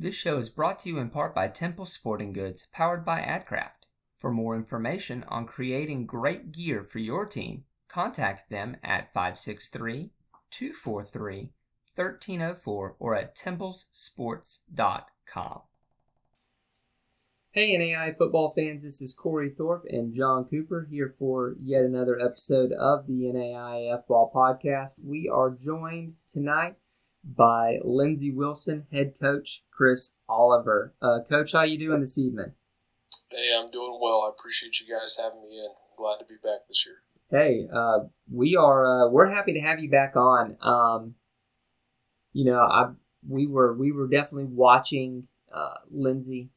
This show is brought to you in part by Temple Sporting Goods, powered by AdCraft. For more information on creating great gear for your team, contact them at 563 243 1304 or at templesports.com. Hey, NAI football fans, this is Corey Thorpe and John Cooper here for yet another episode of the NAIF Ball Podcast. We are joined tonight by Lindsey Wilson, head coach Chris Oliver. Uh, coach, how you doing this evening? Hey, I'm doing well. I appreciate you guys having me in. I'm glad to be back this year. Hey, uh, we are uh, we're happy to have you back on. Um, you know, I we were we were definitely watching uh, Lindsey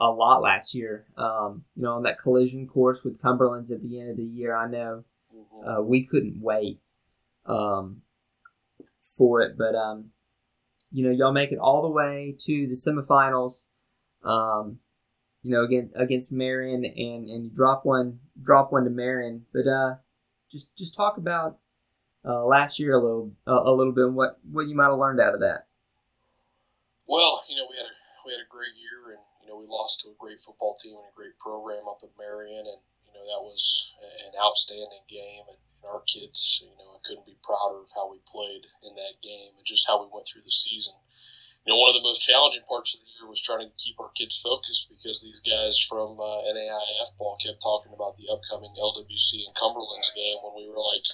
a lot last year. Um, you know, on that collision course with Cumberlands at the end of the year. I know mm-hmm. uh, we couldn't wait um, for it, but um, you know, y'all make it all the way to the semifinals. Um, you know, against against Marion, and and you drop one drop one to Marion. But uh, just just talk about uh, last year a little uh, a little bit and what what you might have learned out of that. Well, you know, we had a we had a great year, and you know, we lost to a great football team and a great program up at Marion, and you know that was an outstanding game, and our kids, you know, I couldn't be prouder of how we played in that game and just how we went through the season you know, one of the most challenging parts of the year was trying to keep our kids focused because these guys from uh, NAIF ball kept talking about the upcoming LWC and Cumberlands game when we were like,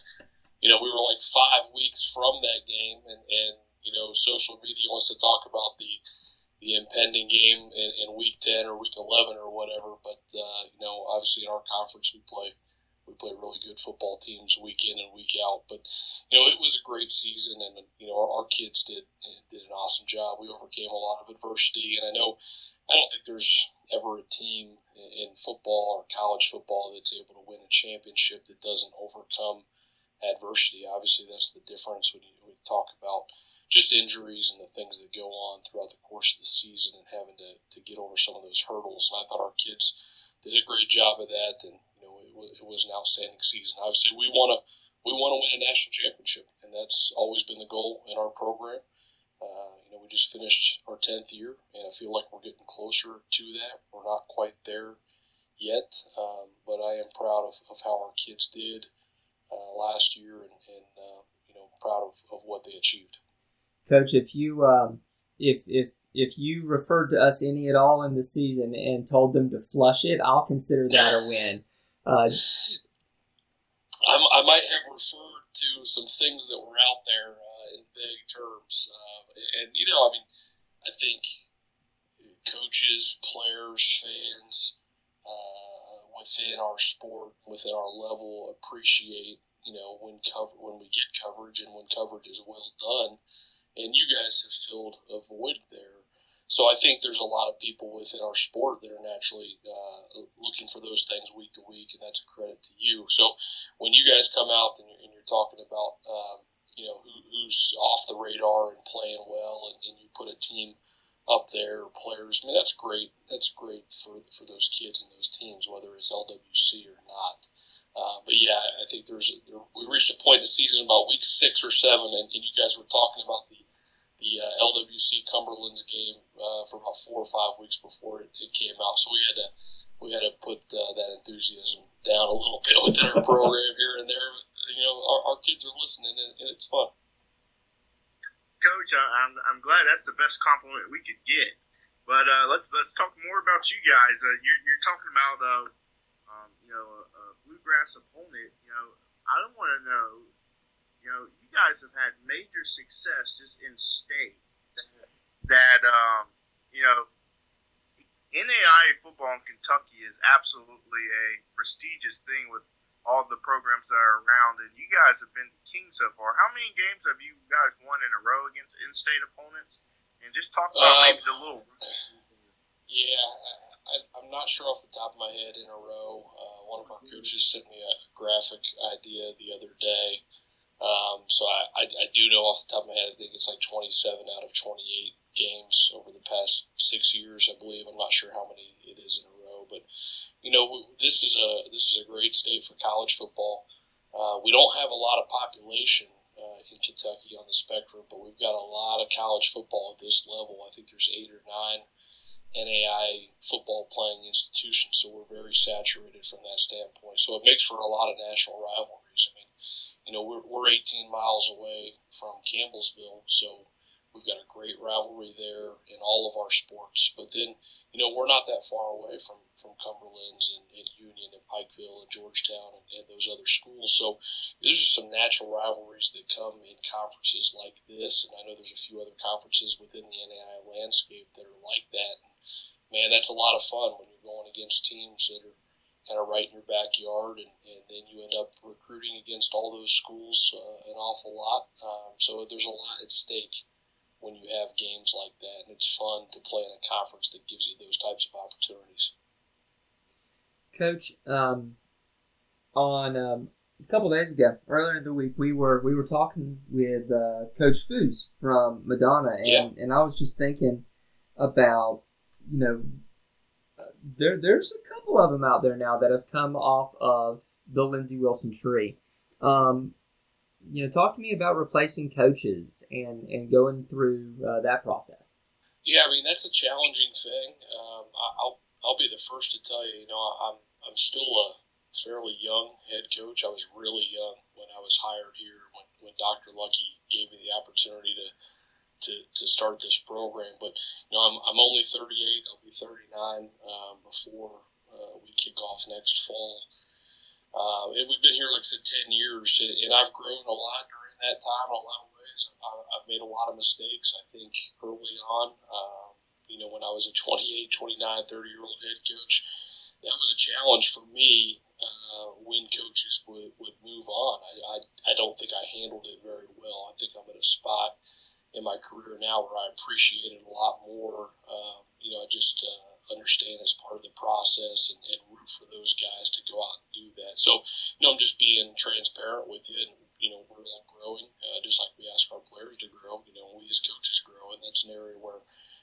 you know, we were like five weeks from that game, and, and you know, social media wants to talk about the the impending game in, in week ten or week eleven or whatever. But uh, you know, obviously in our conference we play we play really good football teams week in and week out. But you know, it was a great season, and you know, our, our kids did did an awesome job. We overcame a lot of adversity, and I know I don't think there's ever a team in football or college football that's able to win a championship that doesn't overcome adversity. Obviously, that's the difference when you, when talk about just injuries and the things that go on throughout the course of the season and having to, to get over some of those hurdles. And I thought our kids did a great job of that. And it was an outstanding season. Obviously, we want to we want to win a national championship, and that's always been the goal in our program. Uh, you know, we just finished our tenth year, and I feel like we're getting closer to that. We're not quite there yet, um, but I am proud of, of how our kids did uh, last year, and, and uh, you know, proud of, of what they achieved. Coach, if you um, if if if you referred to us any at all in the season and told them to flush it, I'll consider that a win. Uh, I might have referred to some things that were out there uh, in vague terms, uh, and you know, I mean, I think coaches, players, fans uh, within our sport, within our level, appreciate you know when cover when we get coverage and when coverage is well done, and you guys have filled a void there so I think there's a lot of people within our sport that are naturally uh, looking for those things week to week, and that's a credit to you. So when you guys come out and you're, and you're talking about um, you know who, who's off the radar and playing well, and, and you put a team up there, players. I mean, that's great. That's great for for those kids and those teams, whether it's LWC or not. Uh, but yeah, I think there's a, we reached a point in the season about week six or seven, and, and you guys were talking about the the uh, LWC Cumberlands game uh, for about four or five weeks before it, it, came out. So we had to we had to put uh, that enthusiasm down a little bit within our program here and there. You know, our, our kids are listening, and, and it's fun. Coach, I'm, I'm glad that's the best compliment we could get. But uh, let's let's talk more about you guys. Uh, you're, you're talking about uh, um, you know a, a bluegrass opponent. You know, I don't want to know. You know, you guys have had major success just in state. That um, you know, NAIA football in Kentucky is absolutely a prestigious thing with all the programs that are around, and you guys have been king so far. How many games have you guys won in a row against in-state opponents? And just talk about um, maybe the little. Yeah, I, am not sure off the top of my head in a row. Uh, one of our coaches sent me a graphic idea the other day um, so I, I, I, do know off the top of my head, I think it's like 27 out of 28 games over the past six years, I believe. I'm not sure how many it is in a row, but you know, this is a this is a great state for college football. Uh, we don't have a lot of population uh, in Kentucky on the spectrum, but we've got a lot of college football at this level. I think there's eight or nine NAI football playing institutions, so we're very saturated from that standpoint. So it makes for a lot of national rivalries. I mean, you know, we're, we're 18 miles away from Campbellsville, so we've got a great rivalry there in all of our sports. But then, you know, we're not that far away from, from Cumberlands and, and Union and Pikeville and Georgetown and, and those other schools. So there's just some natural rivalries that come in conferences like this. And I know there's a few other conferences within the NAI landscape that are like that. And man, that's a lot of fun when you're going against teams that are kind of right in your backyard, and, and then you end up recruiting against all those schools uh, an awful lot. Um, so there's a lot at stake when you have games like that, and it's fun to play in a conference that gives you those types of opportunities. Coach, um, on um, a couple days ago, earlier in the week, we were we were talking with uh, Coach Foos from Madonna, and, Yeah. and I was just thinking about you know there there's a couple of them out there now that have come off of the Lindsey Wilson tree. Um, you know, talk to me about replacing coaches and and going through uh, that process. Yeah, I mean that's a challenging thing. Um, I, I'll I'll be the first to tell you. You know, I'm I'm still a fairly young head coach. I was really young when I was hired here. When when Dr. Luckey gave me the opportunity to to, to start this program, but you know I'm I'm only 38. I'll be 39 um, before uh, we kick off next fall. Uh, and we've been here, like I said, 10 years, and I've grown a lot during that time in a lot of ways. I've made a lot of mistakes, I think, early on. Um, you know, when I was a 28, 29, 30 year old head coach, that was a challenge for me uh, when coaches would, would move on. I, I, I don't think I handled it very well. I think I'm at a spot in my career now where I appreciate it a lot more. Um, you know, I just uh, understand as part of the process and, and root for those guys to go out and do that. So, you know, I'm just being transparent with you, and you know, we're all growing, uh, just like we ask our players to grow. You know, we as coaches grow, and that's an area where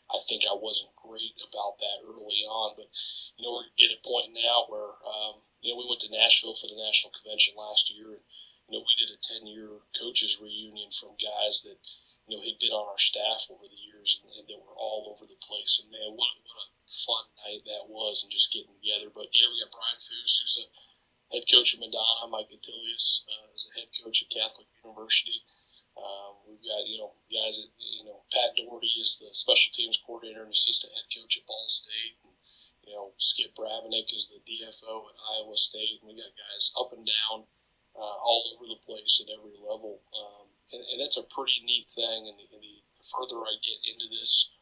I think I wasn't great about that early on. But you know, we're at a point now where um, you know we went to Nashville for the national convention last year, and you know we did a ten-year coaches reunion from guys that you know had been on our staff over the years and, and that were all over the place. And man, what what a fun night that was, and just getting together. But yeah, we got Brian Foos, who's a head coach at Madonna. Mike Gutelius uh, is a head coach at Catholic University. Um, we've got you know guys that you know Pat Doherty is the special teams coordinator and assistant head coach at Ball State. And, you know Skip Bravenick is the DFO at Iowa State. And we got guys up and down, uh, all over the place at every level. Um, and, and that's a pretty neat thing. And the, and the, the further I get into this,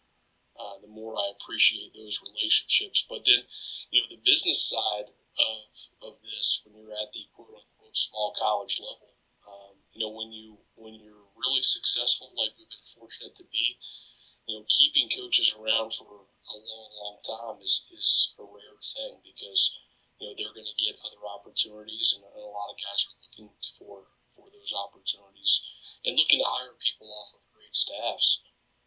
uh, the more I appreciate those relationships. But then, you know, the business side of of this, when you're at the quote unquote small college level, um, you know, when you when you're really successful, like we've been fortunate to be, you know, keeping coaches around for a long, long time is is a rare thing because you know they're going to get other opportunities, and a lot of guys are looking for for those opportunities and looking to hire people off of great staffs.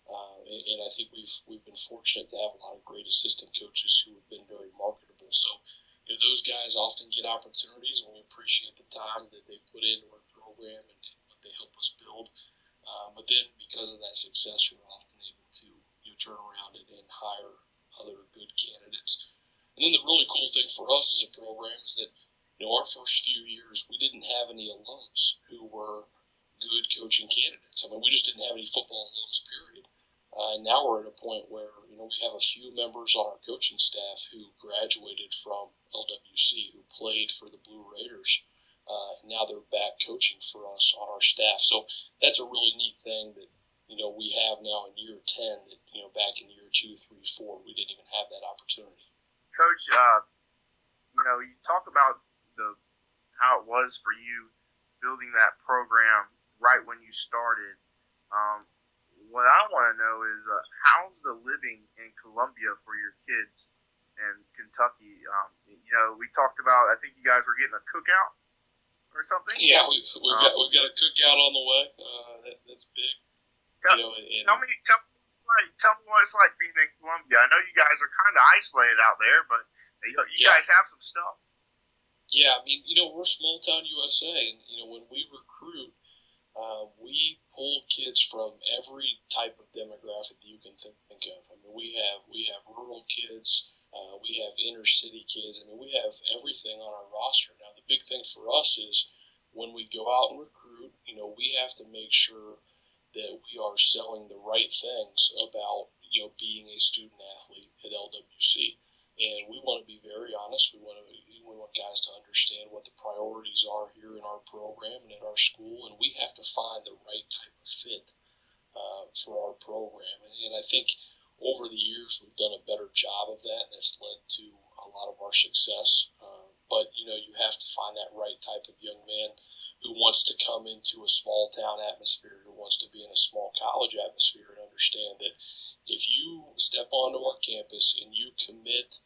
Uh, and, I think we've we've been fortunate to have a lot of great assistant coaches who have been very marketable. So, you know, those guys often get opportunities, and we appreciate the time that they put into our program and, and what they help us build. Uh, but then, because of that success, we're often able to you know, turn around and, and hire other good candidates. And then the really cool thing for us as a program is that you know our first few years we didn't have any alums who were good coaching candidates. I mean, we just didn't have any football alums. Period. Uh, now we're at a point where you know we have a few members on our coaching staff who graduated from LWC, who played for the Blue Raiders, uh, and now they're back coaching for us on our staff. So that's a really neat thing that you know we have now in year ten. That you know back in year two, three, four, we didn't even have that opportunity. Coach, uh, you know, you talk about the how it was for you building that program right when you started. Um, what I want to know is uh, how's the living in Columbia for your kids in Kentucky? Um, you know, we talked about. I think you guys were getting a cookout or something. Yeah, we we got we've got a cookout on the way. Uh, that, that's big. Tell, you know, and, and, tell me, tell me, like, tell me what it's like being in Columbia. I know you guys are kind of isolated out there, but you, you Yeah. guys have some stuff. Yeah, I mean, you know, we're small town USA, and you know, when we recruit, uh, we pull kids from every type of demographic that you can think of. I mean, we have we have rural kids, uh, we have inner city kids. I mean, we have everything on our roster. Now, the big thing for us is when we go out and recruit, you know, we have to make sure that we are selling the right things about you know being a student athlete at LWC. And we want to be very honest. We want to want guys to understand what the priorities are here in our program and in our school, and we have to find the right type of fit uh, for our program. And, and I think over the years we've done a better job of that, and that's led to a lot of our success. Uh, but you know, you have to find that right type of young man who wants to come into a small town atmosphere, who wants to be in a small college atmosphere, and understand that if you step onto our campus and you commit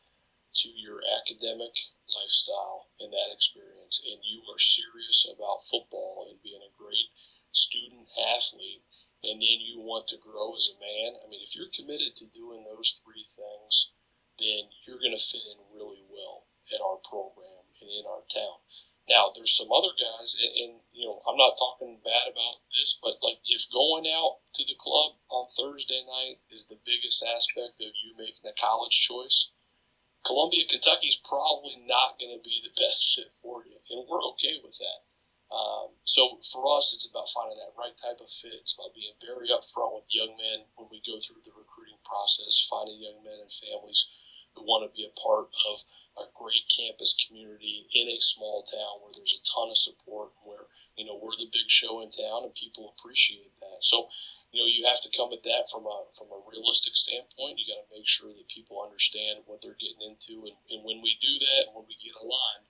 to your academic lifestyle and that experience, and you are serious about football and being a great student athlete, and then you want to grow as a man, I mean, if you're committed to doing those three things, then you're going to fit in really well at our program and in our town. Now, there's some other guys, and, and, you know, I'm not talking bad about this, but like if going out to the club on Thursday night is the biggest aspect of you making a college choice, Columbia, Kentucky is probably not going to be the best fit for you, and we're okay with that. Um, so for us, it's about finding that right type of fit. It's about being very upfront with young men when we go through the recruiting process, finding young men and families who want to be a part of a great campus community in a small town where there's a ton of support, where you know we're the big show in town, and people appreciate that. So you know you have to come at that from a from a realistic standpoint. You got to make sure that people understand what they're getting into, and, and when we do that, and when we get aligned,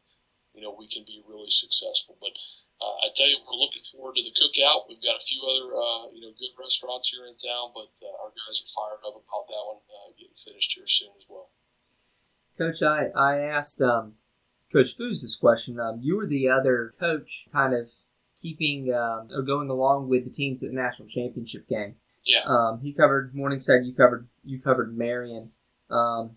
you know we can be really successful. But uh, I tell you, we're looking forward to the cookout. We've got a few other uh, you know good restaurants here in town, but uh, our guys are fired up about that one uh, getting finished here soon as well. Coach, I, I asked um, Coach Foos this question. Um, you were the other coach kind of keeping um, or going along with the teams at the national championship game. Yeah. Um, he covered Morningside. You covered you covered Marion. Um,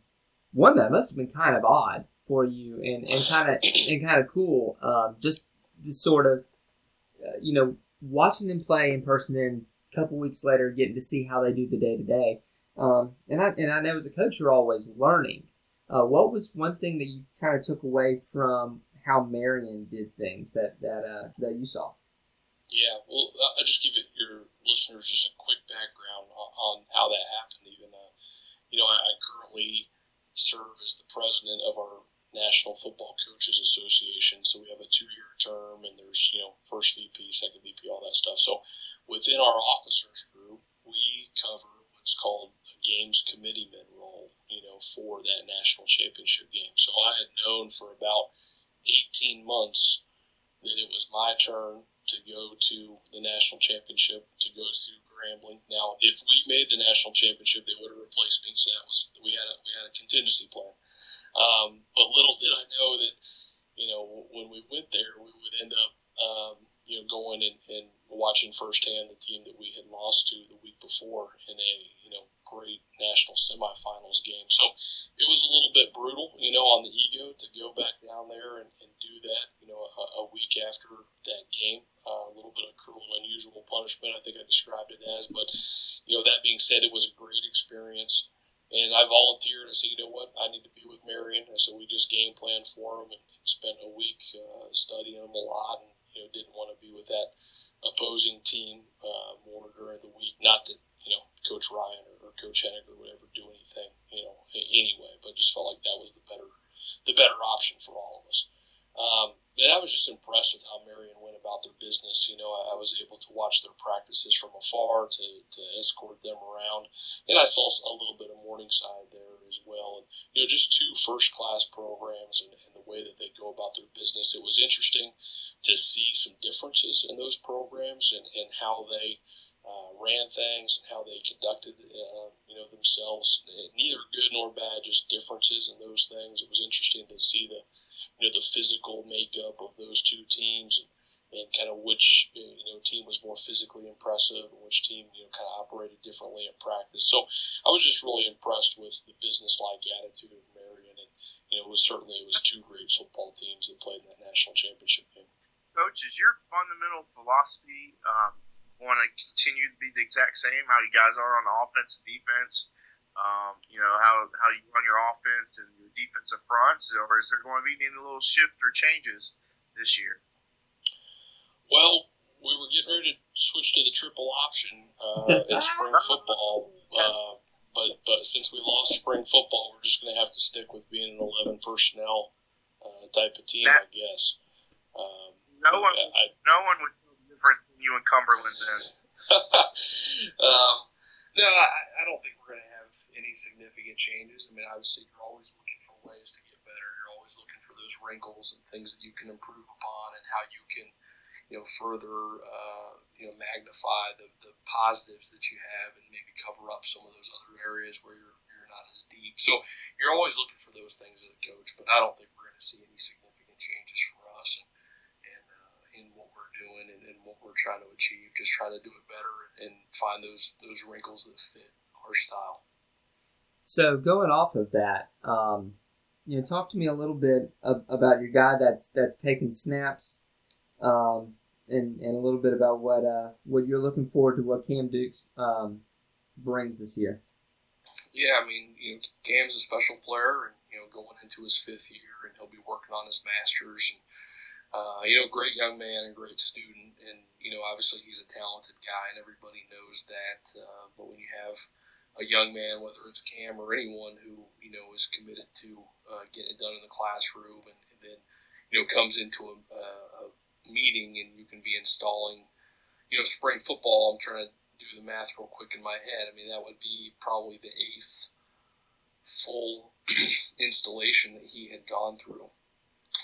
one that must have been kind of odd for you and, and kind of and kind of cool. Um, just just sort of uh, you know watching them play in person. Then a couple weeks later, getting to see how they do the day to day. And I and I know as a coach, you're always learning. Uh, what was one thing that you kind of took away from how Marion did things that that uh, that you saw? Yeah, well, I'll just give it your listeners just a quick background on, how that happened. Even, uh, you know, I, I, currently serve as the president of our National Football Coaches Association. So we have a two-year term, and there's you know first VP, second VP, all that stuff. So within our officers group, we cover what's called a games committeeman role you know, for that national championship game. So I had known for about 18 months that it was my turn to go to the national championship, to go to Grambling. Now, if we made the national championship, they would have replaced me. So that was we had a we had a contingency plan. Um, but little did I know that you know when we went there, we would end up um, you know going and, and watching firsthand the team that we had lost to the week before in a you know great national semifinals game. So it was a little bit brutal, you know, on the ego to go back down there and, and do that, you know, a, a week after that game. Uh, a little bit of cruel and unusual punishment, I think I described it as. But, you know, that being said, it was a great experience. And I volunteered. I said, you know what, I need to be with Marion. And so we just game planned for him and, and spent a week uh, studying him a lot and, you know, didn't want to be with that opposing team uh, more during the week. Not that, you know, Coach Ryan or, Hennig or whatever do anything, you know, anyway. But just felt like that was the better, the better option for all of us. Um, and I was just impressed with how Marion went about their business. You know, I, I, was able to watch their practices from afar to, to escort them around, and I saw a little bit of Morningside there as well. And you know, just two first class programs and, and the way that they go about their business. It was interesting to see some differences in those programs and, and how they ran things and how they conducted, uh, you know, themselves. Neither good nor bad, just differences in those things. It was interesting to see the, you know, the physical makeup of those two teams and, and kind of which you know team was more physically impressive and which team you know kind of operated differently in practice. So I was just really impressed with the business-like attitude of Marion, and you know, it was certainly it was two great football teams that played in that national championship game. Coach, is your fundamental philosophy um, want to continue to be the exact same? How you guys are on the offense and defense? Um, you know how how you run your offense and your defensive fronts, or is there going to be any little shift or changes this year? Well, we were getting ready to switch to the triple option uh, in spring football, uh, but but since we lost spring football, we're just going to have to stick with being an eleven personnel uh, type of team, I guess. Um, no one, I, no one would different than you and Cumberland then. um, no, I, I don't think we're going to have any significant changes. I mean, obviously, you're always looking for ways to get better. You're always looking for those wrinkles and things that you can improve upon, and how you can, you know, further, uh, you know, magnify the, the positives that you have, and maybe cover up some of those other areas where you're you're not as deep. So you're always looking for those things as a coach, but I don't think we're going to see any significant changes for us. And, and uh, in what we're doing and, and what we're trying to achieve, just trying to do it better and find those those wrinkles that fit our style. So going off of that, um, you know, talk to me a little bit of, about your guy that's that's taking snaps, um, and and a little bit about what uh, what you're looking forward to what Cam Dukes um, brings this year. Yeah, I mean, you know, Cam's a special player, and you know, going into his fifth year, and he'll be working on his masters, and uh, you know, great young man and great student, and you know, obviously he's a talented guy, and everybody knows that. Uh, but when you have a young man, whether it's Cam or anyone who you know is committed to uh, getting it done in the classroom, and, and then you know comes into a, a, meeting and you can be installing, you know, spring football. I'm trying to do the math real quick in my head. I mean, that would be probably the eighth full installation that he had gone through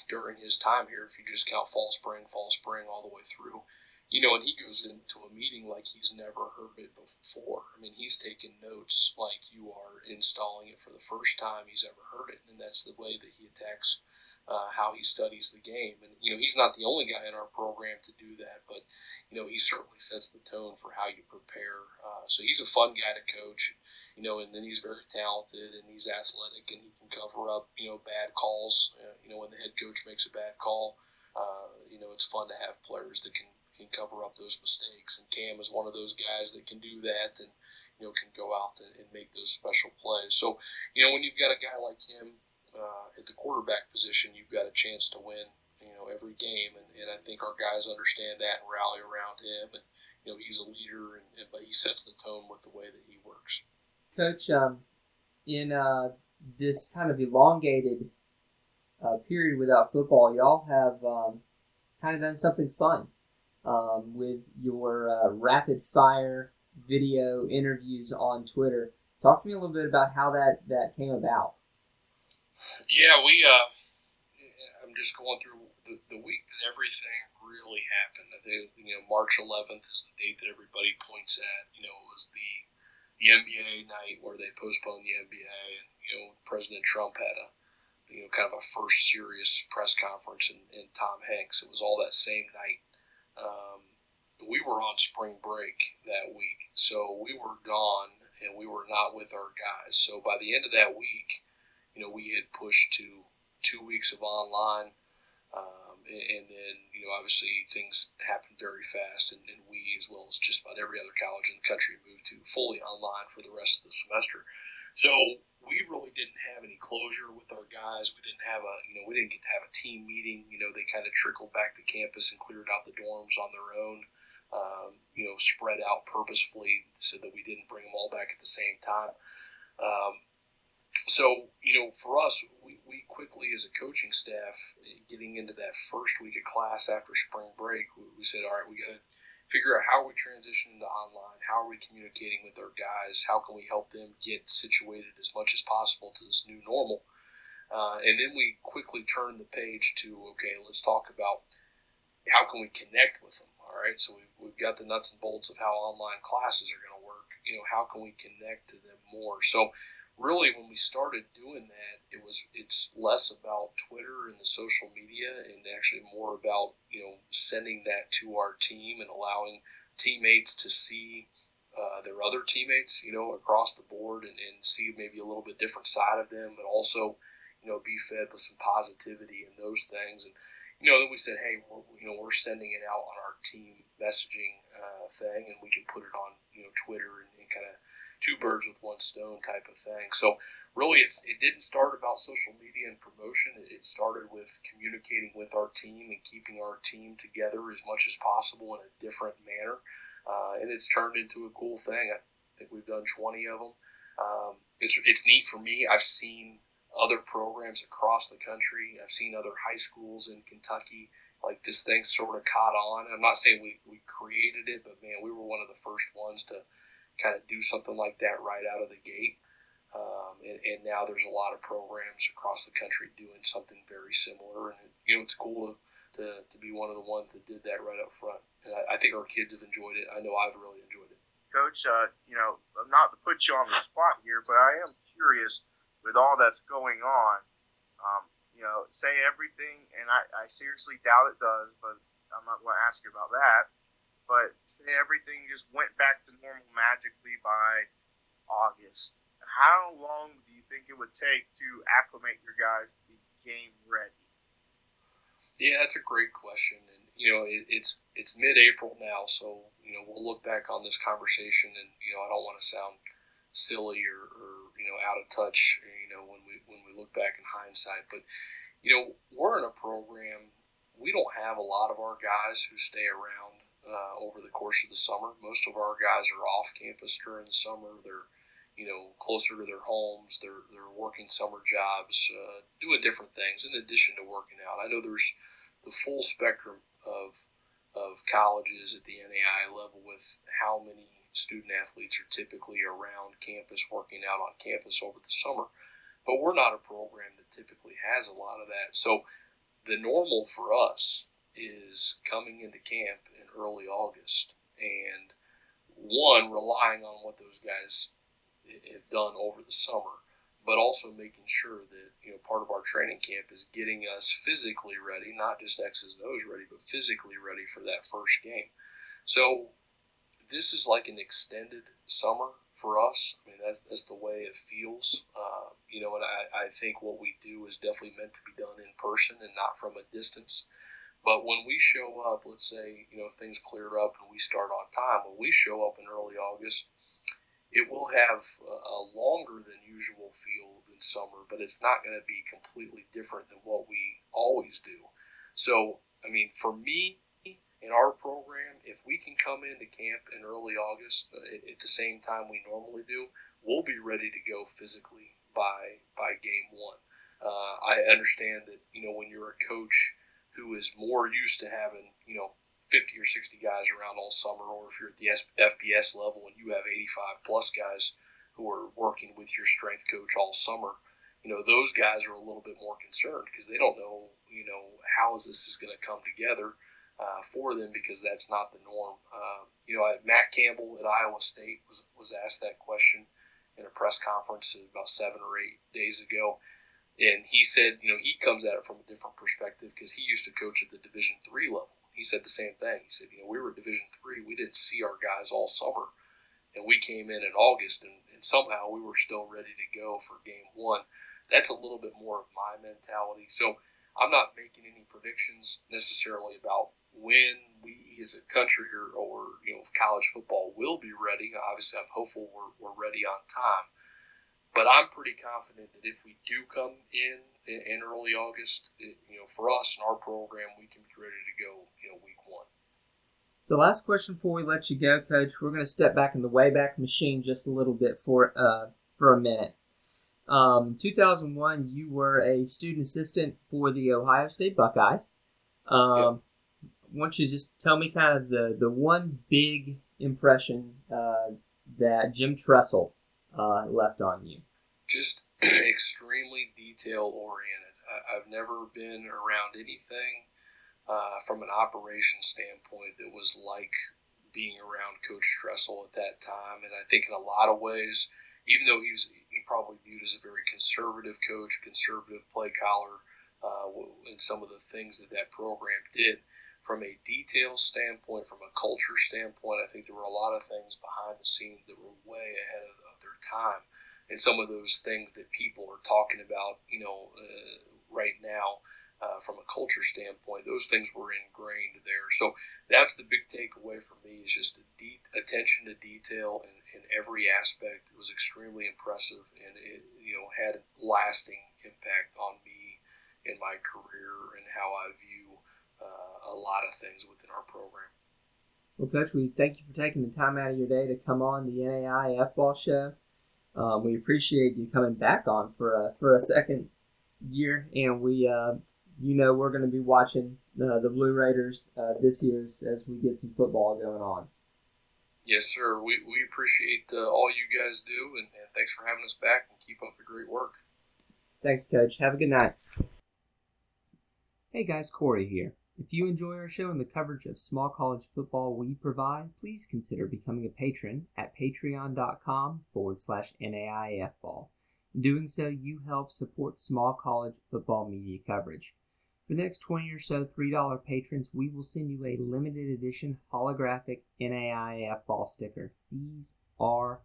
during his time here. If you just count fall, spring, fall, spring, all the way through you know, and he goes into a meeting like he's never heard it before. I mean, he's taking notes like you are installing it for the first time he's ever heard it, and that's the way that he attacks uh, how he studies the game. And you know, he's not the only guy in our program to do that, but you know, he certainly sets the tone for how you prepare. Uh, so he's a fun guy to coach, you know, and then he's very talented and he's athletic and he can cover up you know bad calls. Uh, you know, when the head coach makes a bad call. Uh, you know, it's fun to have players that can can cover up those mistakes. And Cam is one of those guys that can do that and, you know, can go out and, and make those special plays. So, you know, when you've got a guy like him uh, at the quarterback position, you've got a chance to win, you know, every game. And, and I think our guys understand that and rally around him. And, you know, he's a leader, and, and but he sets the tone with the way that he works. Coach, um, in uh, this kind of elongated uh, period without football, y'all have um, kind of done something fun um, with your uh, rapid fire video interviews on Twitter. Talk to me a little bit about how that, that came about. Yeah, we. Uh, I'm just going through the, the week that everything really happened. I think you know March 11th is the date that everybody points at. You know, it was the the NBA night where they postponed the NBA, and you know President Trump had a you know kind of a first serious press conference, and, and Tom Hanks. It was all that same night um, we were on spring break that week, so we were gone and we were not with our guys. So by the end of that week, you know, we had pushed to two weeks of online. Um, and, then, you know, obviously things happened very fast, and, and, we, as well as just about every other college in the country, moved to fully online for the rest of the semester. So we really didn't have any closure with our guys. We didn't have a, you know, we didn't get to have a team meeting. You know, they kind of trickled back to campus and cleared out the dorms on their own. Um, you know, spread out purposefully so that we didn't bring them all back at the same time. Um, so, you know, for us, we, we quickly, as a coaching staff, getting into that first week of class after spring break, we, we said, all right, we got to figure out how we transition to online, how are we communicating with our guys, how can we help them get situated as much as possible to this new normal. Uh, and then we quickly turn the page to okay, let's talk about how can we connect with them. All right, so we've, we've got the nuts and bolts of how online classes are going to work. You know, how can we connect to them more? So really when we started doing that it was it's less about twitter and the social media and actually more about you know sending that to our team and allowing teammates to see uh, their other teammates you know across the board and, and see maybe a little bit different side of them but also you know be fed with some positivity and those things. And you know, then we said, hey, we're, you know, we're sending it out on our team messaging uh, thing, and we can put it on, you know, Twitter and, and kind of two birds with one stone type of thing. So really, it's it didn't start about social media and promotion. It started with communicating with our team and keeping our team together as much as possible in a different manner, uh, and it's turned into a cool thing. I think we've done 20 of them. Um, it's it's neat for me. I've seen other programs across the country. I've seen other high schools in Kentucky. Like this thing sort of caught on. I'm not saying we, we created it, but man, we were one of the first ones to kind of do something like that right out of the gate. Um, and, and, now there's a lot of programs across the country doing something very similar. And, you know, it's cool to, to, to be one of the ones that did that right up front. And I, I think our kids have enjoyed it. I know I've really enjoyed it. Coach, uh, you know, not to put you on the spot here, but I am curious with all that's going on, um, you know, say everything, and I, I seriously doubt it does, but I'm not going to ask you about that. But say everything just went back to normal magically by August. How long do you think it would take to acclimate your guys to be game ready? Yeah, that's a great question, and you know, it, it's it's mid-April now, so you know we'll look back on this conversation, and you know, I don't want to sound silly or, or you know out of touch you know when we when we look back in hindsight but you know we're in a program we don't have a lot of our guys who stay around uh, over the course of the summer most of our guys are off campus during the summer they're you know closer to their homes they're they're working summer jobs uh, doing different things in addition to working out i know there's the full spectrum of of colleges at the NAI level with how many student athletes are typically around campus, working out on campus over the summer. But we're not a program that typically has a lot of that. So the normal for us is coming into camp in early August and one, relying on what those guys have done over the summer, but also making sure that you know part of our training camp is getting us physically ready, not just X's and O's ready, but physically ready for that first game. So this is like an extended summer for us. I mean, that's, that's the way it feels. Uh, you know, and I, I think what we do is definitely meant to be done in person and not from a distance. But when we show up, let's say, you know, things clear up and we start on time, when we show up in early August, it will have a longer than usual feel than summer, but it's not going to be completely different than what we always do. So, I mean, for me, in our program, if we can come into camp in early August uh, at the same time we normally do, we'll be ready to go physically by by game one. Uh, I understand that you know when you're a coach who is more used to having you know 50 or 60 guys around all summer, or if you're at the FBS level and you have 85 plus guys who are working with your strength coach all summer, you know those guys are a little bit more concerned because they don't know you know how is this is going to come together uh, for them because that's not the norm. Uh, you know, Matt Campbell at Iowa State was was asked that question in a press conference about seven or eight days ago, and he said, you know, he comes at it from a different perspective because he used to coach at the Division three level. He said the same thing. He said, you know, we were Division three, we didn't see our guys all summer, and we came in in August, and, and somehow we were still ready to go for game one. That's a little bit more of my mentality. So. I'm not making any predictions necessarily about when we as a country or, or you know college football will be ready. Obviously, I'm hopeful we're, we're ready on time. But I'm pretty confident that if we do come in in early August, it, you know, for us and our program, we can be ready to go, you know, week one. So, last question before we let you go, Coach. We're going to step back in the Wayback Machine just a little bit for uh, for a minute. Um, 2001, you were a student assistant for the Ohio State Buckeyes. Um, yep want you to just tell me kind of the, the one big impression uh, that Jim Tressel uh, left on you. Just extremely detail oriented. I, have never been around anything uh, from an operation standpoint that was like being around Coach Tressel at that time. And I think in a lot of ways, even though he was probably viewed as a very conservative coach, conservative play caller, uh, in some of the things that that program did, from a detail standpoint, from a culture standpoint, I think there were a lot of things behind the scenes that were way ahead of, of their time. And some of those things that people are talking about, you know, uh, right now, uh, from a culture standpoint, those things were ingrained there. So that's the big takeaway for me is just the de- attention to detail in, in every aspect it was extremely impressive and it you know had lasting impact on me in my career and how I view uh, a lot of things within our program. Well, Coach, we thank you for taking the time out of your day to come on the NAI F Ball Show. Um, we appreciate you coming back on for a, for a second year, and we, uh, you know, we're going to be watching uh, the Blue Raiders uh, this year as we get some football going on. Yes, sir. We, we appreciate uh, all you guys do, and, and thanks for having us back and keep up the great work. Thanks, Coach. Have a good night. Hey guys, Corey here. If you enjoy our show and the coverage of small college football we provide, please consider becoming a patron at patreon.com forward slash NAIFball. In doing so, you help support small college football media coverage. For the next 20 or so $3 patrons, we will send you a limited edition holographic NAIF ball sticker. These are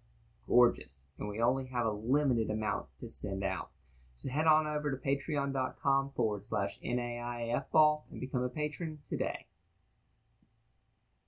gorgeous, and we only have a limited amount to send out. So head on over to patreon.com forward slash NAIF ball and become a patron today.